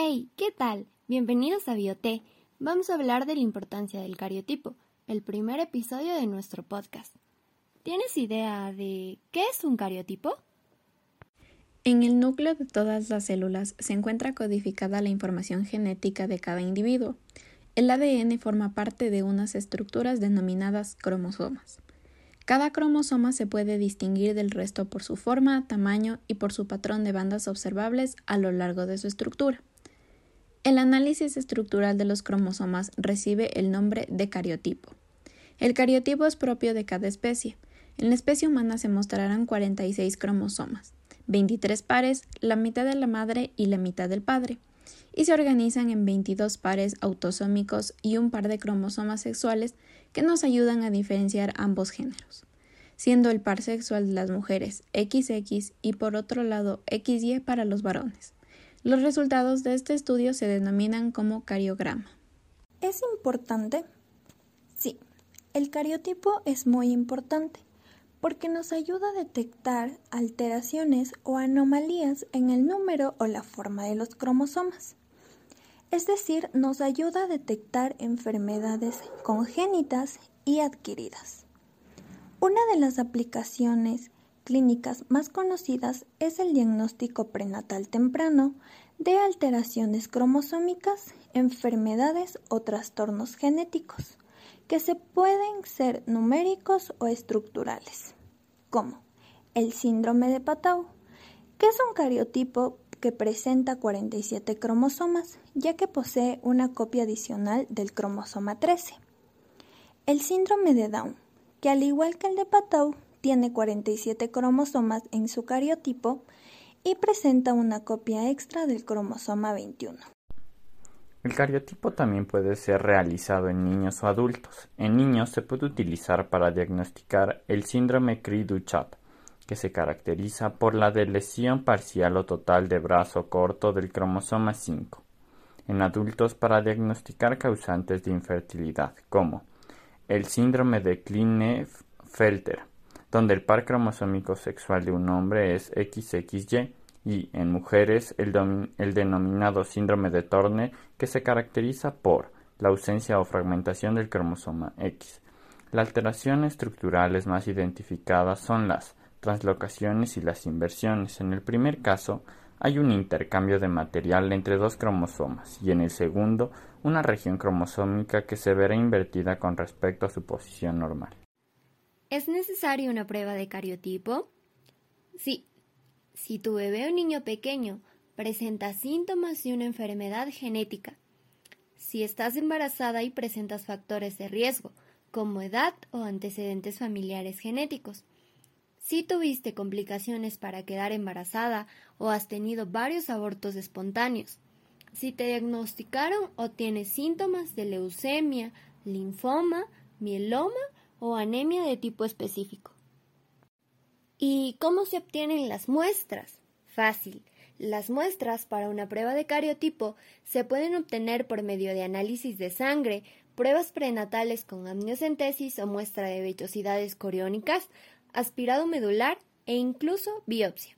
Hey, ¿qué tal? Bienvenidos a Bioté. Vamos a hablar de la importancia del cariotipo, el primer episodio de nuestro podcast. ¿Tienes idea de qué es un cariotipo? En el núcleo de todas las células se encuentra codificada la información genética de cada individuo. El ADN forma parte de unas estructuras denominadas cromosomas. Cada cromosoma se puede distinguir del resto por su forma, tamaño y por su patrón de bandas observables a lo largo de su estructura. El análisis estructural de los cromosomas recibe el nombre de cariotipo. El cariotipo es propio de cada especie. En la especie humana se mostrarán 46 cromosomas, 23 pares, la mitad de la madre y la mitad del padre, y se organizan en 22 pares autosómicos y un par de cromosomas sexuales que nos ayudan a diferenciar ambos géneros, siendo el par sexual de las mujeres XX y por otro lado XY para los varones. Los resultados de este estudio se denominan como cariograma. ¿Es importante? Sí, el cariotipo es muy importante porque nos ayuda a detectar alteraciones o anomalías en el número o la forma de los cromosomas. Es decir, nos ayuda a detectar enfermedades congénitas y adquiridas. Una de las aplicaciones clínicas más conocidas es el diagnóstico prenatal temprano de alteraciones cromosómicas, enfermedades o trastornos genéticos, que se pueden ser numéricos o estructurales, como el síndrome de Patau, que es un cariotipo que presenta 47 cromosomas, ya que posee una copia adicional del cromosoma 13. El síndrome de Down, que al igual que el de Patau, tiene 47 cromosomas en su cariotipo y presenta una copia extra del cromosoma 21. El cariotipo también puede ser realizado en niños o adultos. En niños se puede utilizar para diagnosticar el síndrome Cri-du-Chat, que se caracteriza por la lesión parcial o total de brazo corto del cromosoma 5. En adultos para diagnosticar causantes de infertilidad, como el síndrome de Klinefelter, donde el par cromosómico sexual de un hombre es XXY y en mujeres el, denominado síndrome de Torne que se caracteriza por la ausencia o fragmentación del cromosoma X. Las alteraciones estructurales más identificadas son las translocaciones y las inversiones. En el primer caso, hay un intercambio de material entre dos cromosomas y en el segundo, una región cromosómica que se verá invertida con respecto a su posición normal. ¿Es necesaria una prueba de cariotipo? Sí. Si tu bebé o niño pequeño presenta síntomas de una enfermedad genética, si estás embarazada y presentas factores de riesgo, como edad o antecedentes familiares genéticos, si tuviste complicaciones para quedar embarazada o has tenido varios abortos espontáneos, si te diagnosticaron o tienes síntomas de leucemia, linfoma, mieloma o anemia de tipo específico. ¿Y cómo se obtienen las muestras? Fácil. Las muestras para una prueba de cariotipo se pueden obtener por medio de análisis de sangre, pruebas prenatales con amniocentesis o muestra de vellosidades coriónicas, aspirado medular e incluso biopsia.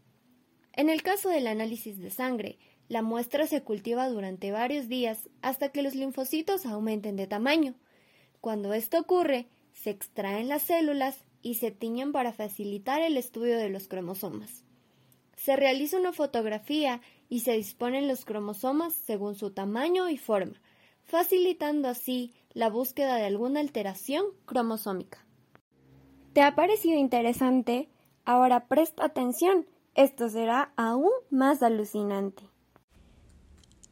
En el caso del análisis de sangre, la muestra se cultiva durante varios días hasta que los linfocitos aumenten de tamaño. Cuando esto ocurre, se extraen las células y se tiñen para facilitar el estudio de los cromosomas. Se realiza una fotografía y se disponen los cromosomas según su tamaño y forma, facilitando así la búsqueda de alguna alteración cromosómica. ¿Te ha parecido interesante? Ahora presta atención, esto será aún más alucinante.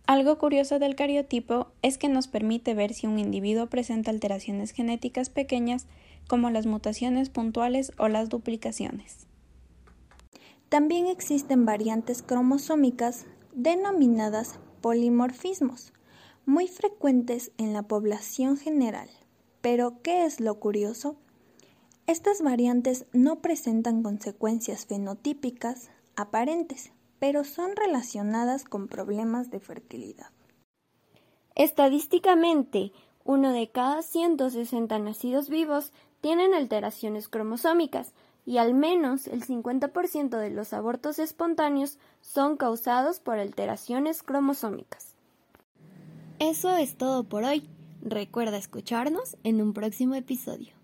Algo curioso del cariotipo es que nos permite ver si un individuo presenta alteraciones genéticas pequeñas como las mutaciones puntuales o las duplicaciones. También existen variantes cromosómicas denominadas polimorfismos, muy frecuentes en la población general. Pero, ¿qué es lo curioso? Estas variantes no presentan consecuencias fenotípicas aparentes, pero son relacionadas con problemas de fertilidad. Estadísticamente, uno de cada 160 nacidos vivos tienen alteraciones cromosómicas y al menos el 50% de los abortos espontáneos son causados por alteraciones cromosómicas. Eso es todo por hoy. Recuerda escucharnos en un próximo episodio.